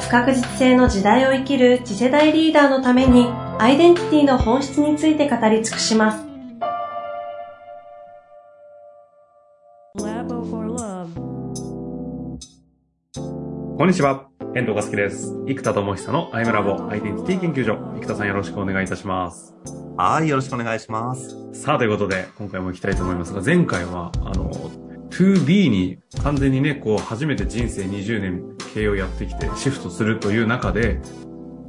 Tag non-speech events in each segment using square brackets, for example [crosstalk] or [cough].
不確実性の時代を生きる次世代リーダーのためにアイデンティティの本質について語り尽くします Labo for Love こんにちは。遠藤和樹です。生田智久のアイムラボアイデンティティ研究所。生田さんよろしくお願いいたします。はい、よろしくお願いします。さあ、ということで、今回も行きたいと思いますが、前回は、あの、2B に完全にね、こう、初めて人生20年経営をやってきて、シフトするという中で、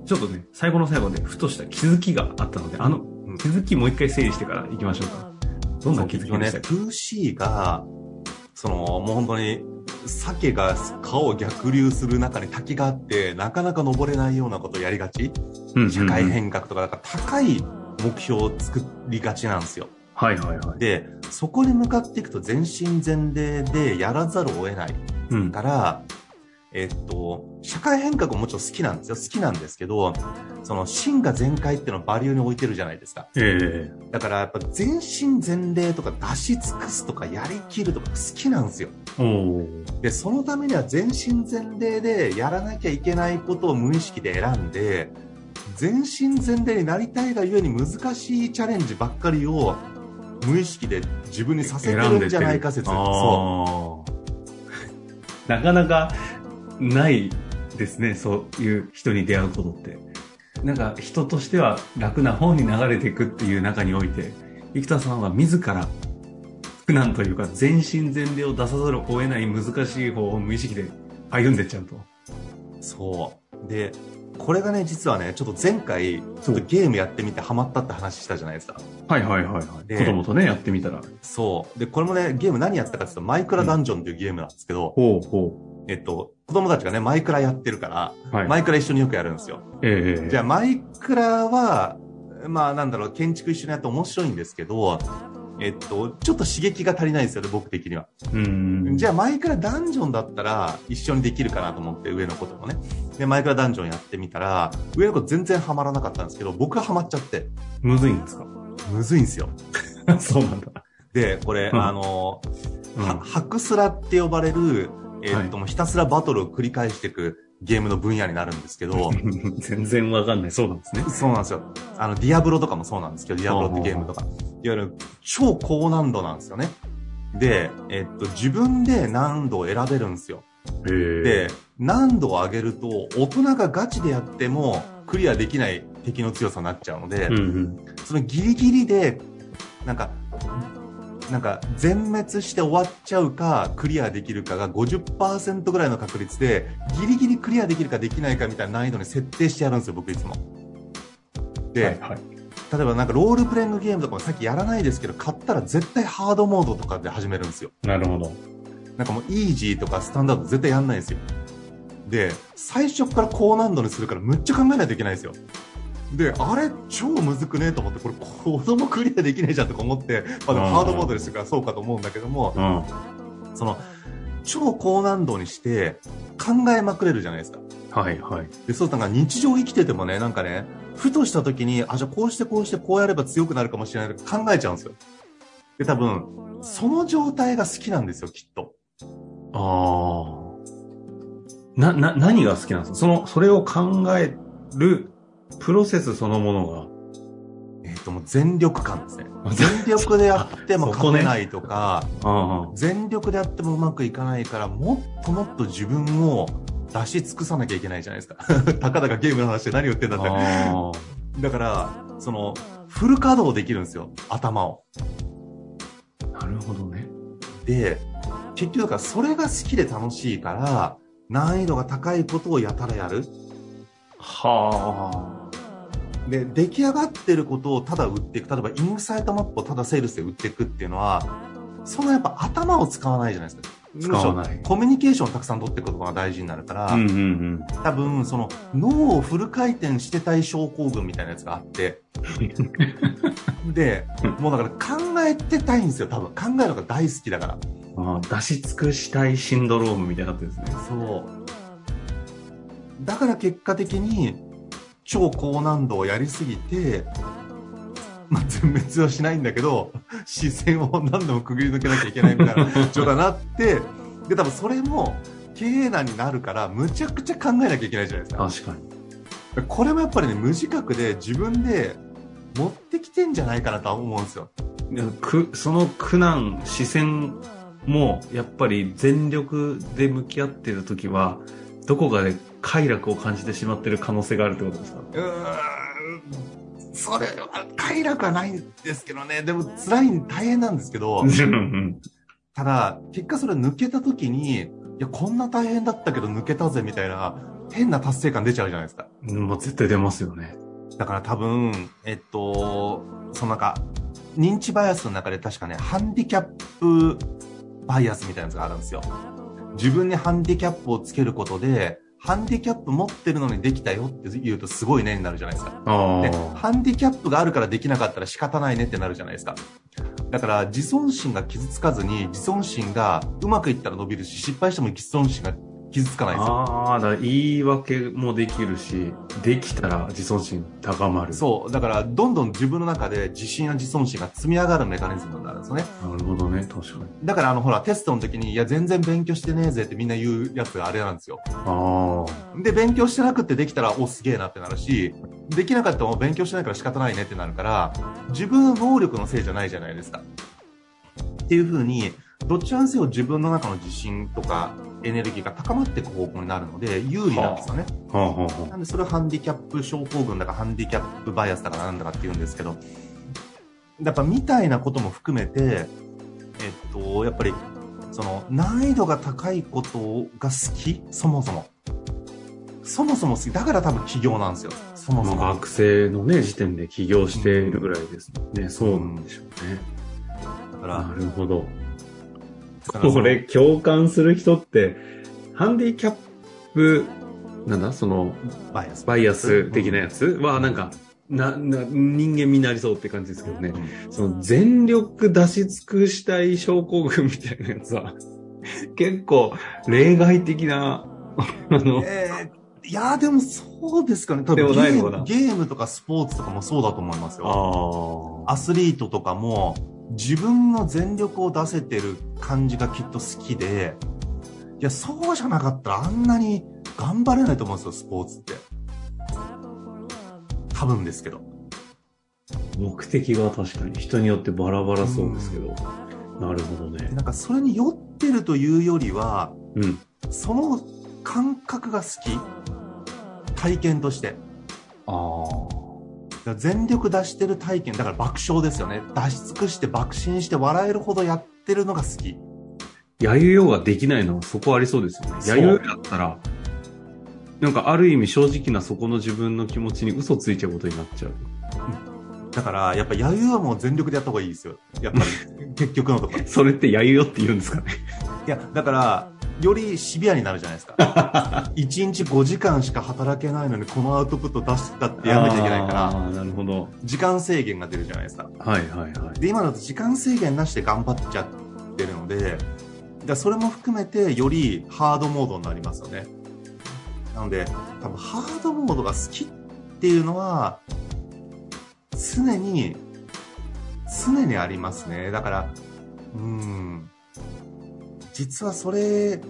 ちょっとね、最後の最後で、ふとした気づきがあったので、あの、気づきもう一回整理してから行きましょうか。どんな気づきね、でした？っけ 2C が、その、もう本当に、鮭が川を逆流する中に滝があって、なかなか登れないようなことをやりがち。うん社会変革とか、だから高い目標を作りがちなんですよ。はいはいはい。で、そこに向かっていくと全身全霊でやらざるを得ないうん。えっと、社会変革ももちろん好きなんですよ。好きなんですけど、その、真が全開っていうのをバリューに置いてるじゃないですか。えだからやっぱ全身全霊とか出し尽くすとかやりきるとか好きなんですよ。で、そのためには全身全霊でやらなきゃいけないことを無意識で選んで、全身全霊になりたいがゆえに難しいチャレンジばっかりを無意識で自分にさせてるんじゃないか説。そあー [laughs] なかなかないですね、そういう人に出会うことって。なんか人としては楽な方に流れていくっていう中において、生田さんは自ら苦難というか全身全霊を出さざるを得ない難しい方を無意識で歩んでっちゃうと。う。そう。で、これがね、実はね、ちょっと前回、ちょっとゲームやってみてハマったって話したじゃないですか。はいはいはいはい。で子供とね、やってみたら。そう。で、これもね、ゲーム何やったかっていうと、マイクラダンジョンっていうゲームなんですけど、ほうほえっと、子供たちがね、マイクラやってるから、う。はい。マイクラ一緒によくやるんですよ。ええじゃあ、マイクラは、まあ、なんだろう、建築一緒にやって面白いんですけど、えっと、ちょっと刺激が足りないですよね、僕的には。うーん。じゃあ、マイクラダンジョンだったら、一緒にできるかなと思って、上の子ともね。で、マイクラダンジョンやってみたら、上の子全然ハマらなかったんですけど、僕はハマっちゃって、むずいんですか？むずいんですよ。[laughs] そうなんだ。で、これ、うんあの、うんはハクスラって呼ばれる、えっと、もうひたすらバトルを繰り返していくゲームの分野になるんですけど、[laughs] 全然わかんない。そうなんですね。そうなんですよ。あの、ディアブロとかもそうなんですけど、ディアブロってゲームとか。いわゆる超高難度なんですよね。で、えっと、自分で難度を選べるんですよ。で、難度を上げると、大人がガチでやっても、クリアできない敵の強さになっちゃうので、うんうん。そのギリギリで、なんか、なんか、全滅して終わっちゃうか、クリアできるかが50%ぐらいの確率で、ギリギリクリアできるかできないかみたいな難易度に設定してやるんですよ、僕いつも。で、はいはい。例えばなんかロールプレイングゲームとかもさっきやらないですけど、買ったら絶対ハードモードとかで始めるんですよ。なるほど。なんかもうイージーとかスタンダード絶対やんないんですよ。で、最初から高難度にするからむっちゃ考えないといけないんですよ。で、あれ超むずくね？と思って、これ子供クリアできないじゃんとか思って、まあでもうんハードモードにしてるからそうかと思うんだけども、うん。その、超高難度にして考えまくれるじゃないですか。はいはい。で、そうなんか日常生きててもね、なんかね、ふとした時に、あ、じゃあこうしてこうしてこうやれば強くなるかもしれないとか考えちゃうんですよ。で、多分、その状態が好きなんですよ、きっと。ああ。な、な、何が好きなんですか？その、それを考えるプロセスそのものが。えっ、と、もう全力感ですね。[laughs] 全力でやっても勝てないとか、あ全力でやってもうまくいかないから、もっともっと自分を出し尽くさなきゃいけないじゃないですか。[laughs] たかだかゲームの話で何言ってんだあ。って。あだから、その、フル稼働できるんですよ、頭を。あ。なるほどね。で、結局だからそれが好きで楽しいから、難易度が高いことをやたらやる。はで、出来上がってることをただ売っていく。例えば、インサイトマップをただセールスで売っていくっていうのは、そのやっぱ頭を使わないじゃないですか。使わない。コミュニケーションをたくさん取っていくことが大事になるから、うんうん多分、その、脳をフル回転してたい症候群みたいなやつがあって、[laughs] で、もうだから考えてたいんですよ、多分。考えるのが大好きだから。うん。ああ、出し尽くしたいシンドロームみたいになってるんですね。そう。だから結果的に、超高難度をやりすぎて、まあ、全滅はしないんだけど、視線を何度もくぐり抜けなきゃいけないみたいな状態になって、で、多分それも、経営難になるから、むちゃくちゃ考えなきゃいけないじゃないですか。確かに。これもやっぱりね、無自覚で自分で持ってきてんじゃないかなとは思うんですよ。くその苦難、視線も、やっぱり全力で向き合ってる時は、どこかで快楽を感じてしまってる可能性があるってことですか？うーん、それは快楽はないんですけどね、でも辛い、大変なんですけど、うんただ、結果それ抜けた時に、いや、こんな大変だったけど抜けたぜみたいな、変な達成感出ちゃうじゃないですか。うん。もう絶対出ますよね。だから多分、えっと、そのなんか、認知バイアスの中で確かね、ハンディキャップバイアスみたいなやつがあるんですよ。自分にハンディキャップをつけることで、ハンディキャップ持ってるのにできたよって言うとすごいねになるじゃないですか。あで、あ。ハンディキャップがあるからできなかったら仕方ないねってなるじゃないですか。だから、自尊心が傷つかずに、自尊心がうまくいったら伸びるし、失敗しても自尊心が傷つかないんですよ。ああ、だから言い訳もできるし、できたら自尊心高まる。そう。だから、どんどん自分の中で自信や自尊心が積み上がるメカニズムになるんですよね。なるほどね、確かに。だから、あの、ほら、テストの時に、いや、全然勉強してねえぜってみんな言うやつがあれなんですよ。ああ。で、勉強してなくてできたら、お、すげえなってなるし、できなかったら勉強してないから仕方ないねってなるから、自分の能力のせいじゃないじゃないですか。っていう風に、どっちらにせよ自分の中の自信とかエネルギーが高まっていく方向になるので、有利なんですよね。はあ、はあはなんで、それをハンディキャップ症候群だか、ハンディキャップバイアスだかなんだかって言うんですけど、やっぱみたいなことも含めて、えっと、やっぱり、その、難易度が高いことが好きそもそも。そもそも好き。だから多分起業なんですよ。そもそも。まあ学生のね、時点で起業しているぐらいですもんね。そうなんでしょうね。だからなるほど。これ、共感する人って、ハンディキャップ、なんだ、その、バイアス。バイアス的なやつ？は、なんか、な、な、人間味になりそうって感じですけどね。うんその、全力出し尽くしたい症候群みたいなやつは、[laughs] 結構、例外的な、あの、えーいやーでもそうですかね。多で分ゲゲームとかスポーツとかもそうだと思いますよ。あアスリートとかも自分の全力を出せてる感じがきっと好きで、いや、そうじゃなかったらあんなに頑張れないと思うんですよ、スポーツって。多分ですけど。目的が確かに人によってバラバラそうですけど。なるほどね。なんかそれに酔ってるというよりは、うん。その感覚が好き。体験として。あだから全力出してる体験、だから爆笑ですよね。出し尽くして爆心して笑えるほどやってるのが好き。あ。やゆようができないのはそこありそうですよね。やゆようだったら、なんかある意味正直なそこの自分の気持ちに嘘ついちゃうことになっちゃう。だから、やっぱ、やゆはもう全力でやった方がいいですよ。やっぱり、[laughs] 結局のところ。いそれってやゆよって言うんですかね。や、だから、よりシビアになるじゃないですか。[laughs] 1日5時間しか働けないのに、このアウトプット出したってやめちゃいけないから、なるほど。時間制限が出るじゃないですか。はいはいはい。で、今だと時間制限なしで頑張っちゃってるので、それも含めて、よりハードモードになりますよね。なので、多分ハードモードが好きっていうのは、常に、常にありますね。だから、うん。実はそれ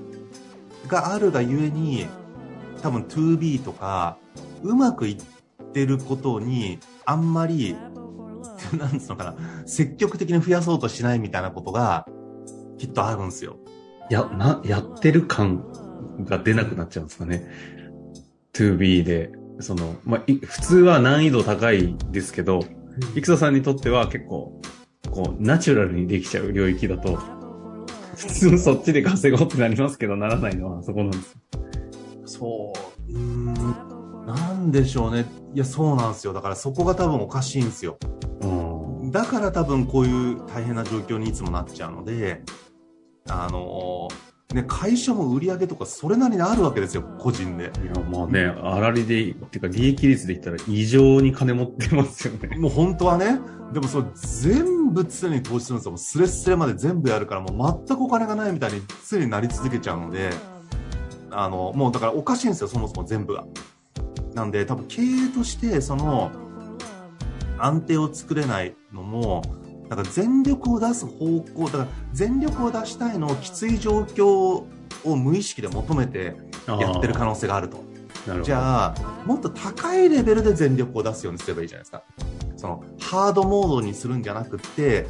があるがゆえに、多分 2B とか、うまくいってることに、あんまり、[laughs] なんつうのかな、積極的に増やそうとしないみたいなことが、きっとあるんですよ。や、な、やってる感が出なくなっちゃうんですかね。2B で、その、まあ、い普通は難易度高いですけど、生田さんにとっては結構、こう、ナチュラルにできちゃう領域だと、普通そっちで稼ごうってなりますけど、ならないのはそこなんです。そう。うーん。なんでしょうね。いや、そうなんですよ。だからそこが多分おかしいんですよ。うん。だから多分こういう大変な状況にいつもなっちゃうので、あのーね、会社も売り上げとかそれなりにあるわけですよ、個人で。いや、まあね、粗利で、ってか利益率で言ったら異常に金持ってますよね。もう本当はね、でもそれ全部常に投資するんですよ。もうスレスレまで全部やるから、もう全くお金がないみたいに常になり続けちゃうので、あの、もうだからおかしいんですよ、そもそも全部が。なんで、多分経営として、その、安定を作れないのも、だから全力を出す方向、だから全力を出したいのをきつい状況を無意識で求めてやってる可能性があると。じゃあ、もっと高いレベルで全力を出すようにすればいいじゃないですか。その、ハードモードにするんじゃなくって、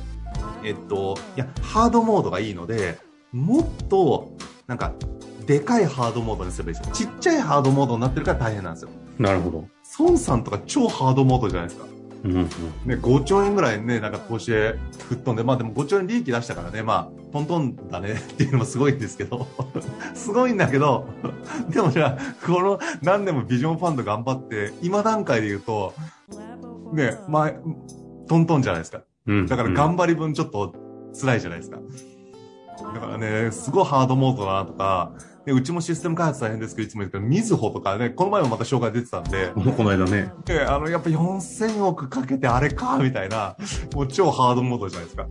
えっと、いや、ハードモードがいいので、もっと、なんか、でかいハードモードにすればいいですよ。ちっちゃいハードモードになってるから大変なんですよ。なるほど。孫さんとか超ハードモードじゃないですか。うんうん。ね、5兆円ぐらいね、なんか投資で吹っ飛んで、まあでも5兆円利益出したからね、まあ、トントンだね [laughs] っていうのもすごいんですけど、[laughs] すごいんだけど、[laughs] でもじゃあ、この何年もビジョンファンド頑張って、今段階で言うと、ね、まあ、トントンじゃないですか。うん。だから頑張り分ちょっと辛いじゃないですか。だからね、すごいハードモードだなとか、でうちもシステム開発大変ですけど、いつも言うけど、みずほとかね、この前もまた紹介出てたんで、うん。この間ね。で、あの、やっぱ4000億かけてあれか、みたいな、もう超ハードモードじゃないですか。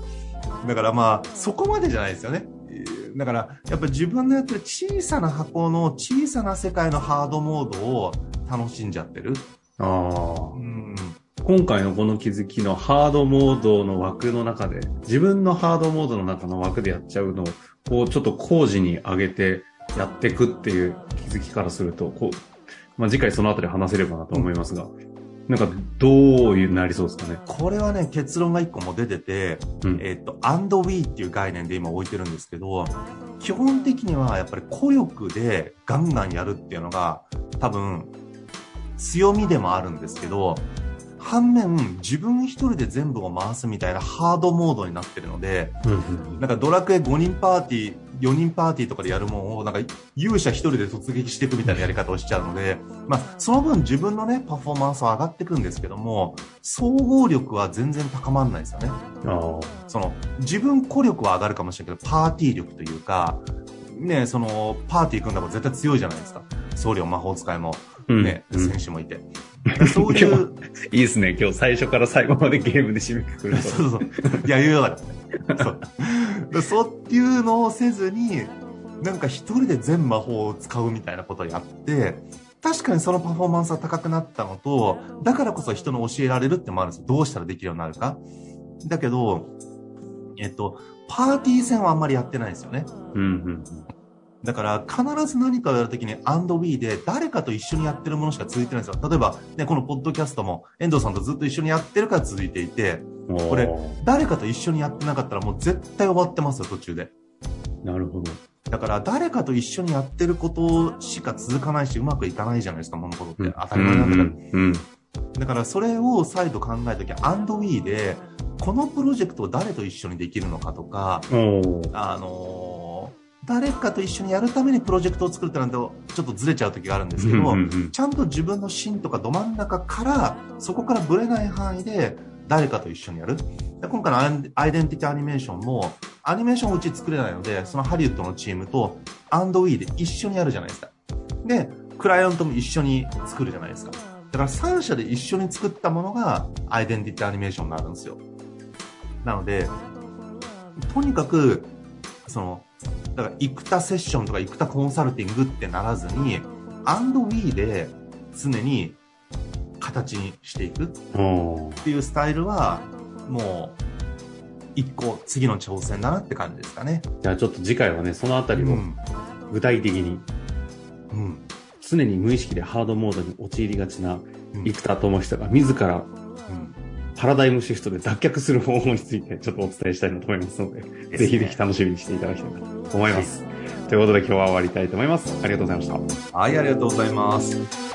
だからまあ、そこまでじゃないですよね。えーだから、やっぱ自分のやってる小さな箱の小さな世界のハードモードを楽しんじゃってる。ああう。ん。今回のこの気づきのハードモードの枠の中で、自分のハードモードの中の枠でやっちゃうのを、こうちょっと工事に上げてやっていくっていう気づきからすると、こう、まあ、次回そのあたり話せればなと思いますが、なんかどういうなりそうですかね？これはね、結論が一個も出てて、うん。えっと、and we っていう概念で今置いてるんですけど、基本的にはやっぱり孤力でガンガンやるっていうのが多分強みでもあるんですけど、反面自分一人で全部を回すみたいなハードモードになってるので、うんうんなんかドラクエ5人パーティー、4人パーティーとかでやるもんを、なんか勇者一人で突撃していくみたいなやり方をしちゃうので、まあ、その分自分のね、パフォーマンスは上がっていくんですけども、総合力は全然高まらないですよね。あその、自分孤力は上がるかもしれないけど、パーティー力というか、ね、その、パーティー組んだら絶対強いじゃないですか。僧侶、魔法使いも、あ。ね、うん選手もいて。そういう、[laughs] いいですね。今日最初から最後までゲームで締めくくると。[laughs] そうそう。いや、言うよからね。そう。で [laughs] そういうのをせずに、なんか一人で全魔法を使うみたいなことをやって、確かにそのパフォーマンスは高くなったのと、だからこそ人の教えられるってもあるんですよ。どうしたらできるようになるか。だけど、えっと、パーティー戦はあんまりやってないんですよね。うんうんだから、必ず何かをやるときに、we で、誰かと一緒にやってるものしか続いてないんですよ。例えば、ね、このポッドキャストも、遠藤さんとずっと一緒にやってるから続いていて、うん。これ誰かと一緒にやってなかったらもう絶対終わってますよ、途中で。なるほど。だから、誰かと一緒にやってることしか続かないし、うまくいかないじゃないですか、物事って。当たり前なんだから。うんうんだから、それを再度考えるときは、and we で、このプロジェクトを誰と一緒にできるのかとか、あのー誰かと一緒にやるためにプロジェクトを作るってなんて、ちょっとずれちゃう時があるんですけど、うんうんうんちゃんと自分の芯とかど真ん中から、そこからブレない範囲で、誰かと一緒にやる。で今回のアイアイデンティティアニメーションも、アニメーションをうち作れないので、そのハリウッドのチームと、アンドウィーで一緒にやるじゃないですか。で、クライアントも一緒に作るじゃないですか。だから3社で一緒に作ったものが、アイデンティティアニメーションになるんですよ。なので、とにかく、その、だから、生田セッションとか生田コンサルティングってならずに、アンドウィーで常に形にしていくっていうスタイルは、もう、一個次の挑戦だなって感じですかね。じゃあちょっと次回はね、そのあたりをうん。具体的に、うん。常に無意識でハードモードに陥りがちなうん生田智久が自らうんパラダイムシフトで脱却する方法についてちょっとお伝えしたいなと思いますので、すねぜひぜひ楽しみにしていただきたいなと思います。ということで今日は終わりたいと思います。ありがとうございました。はい、ありがとうございます。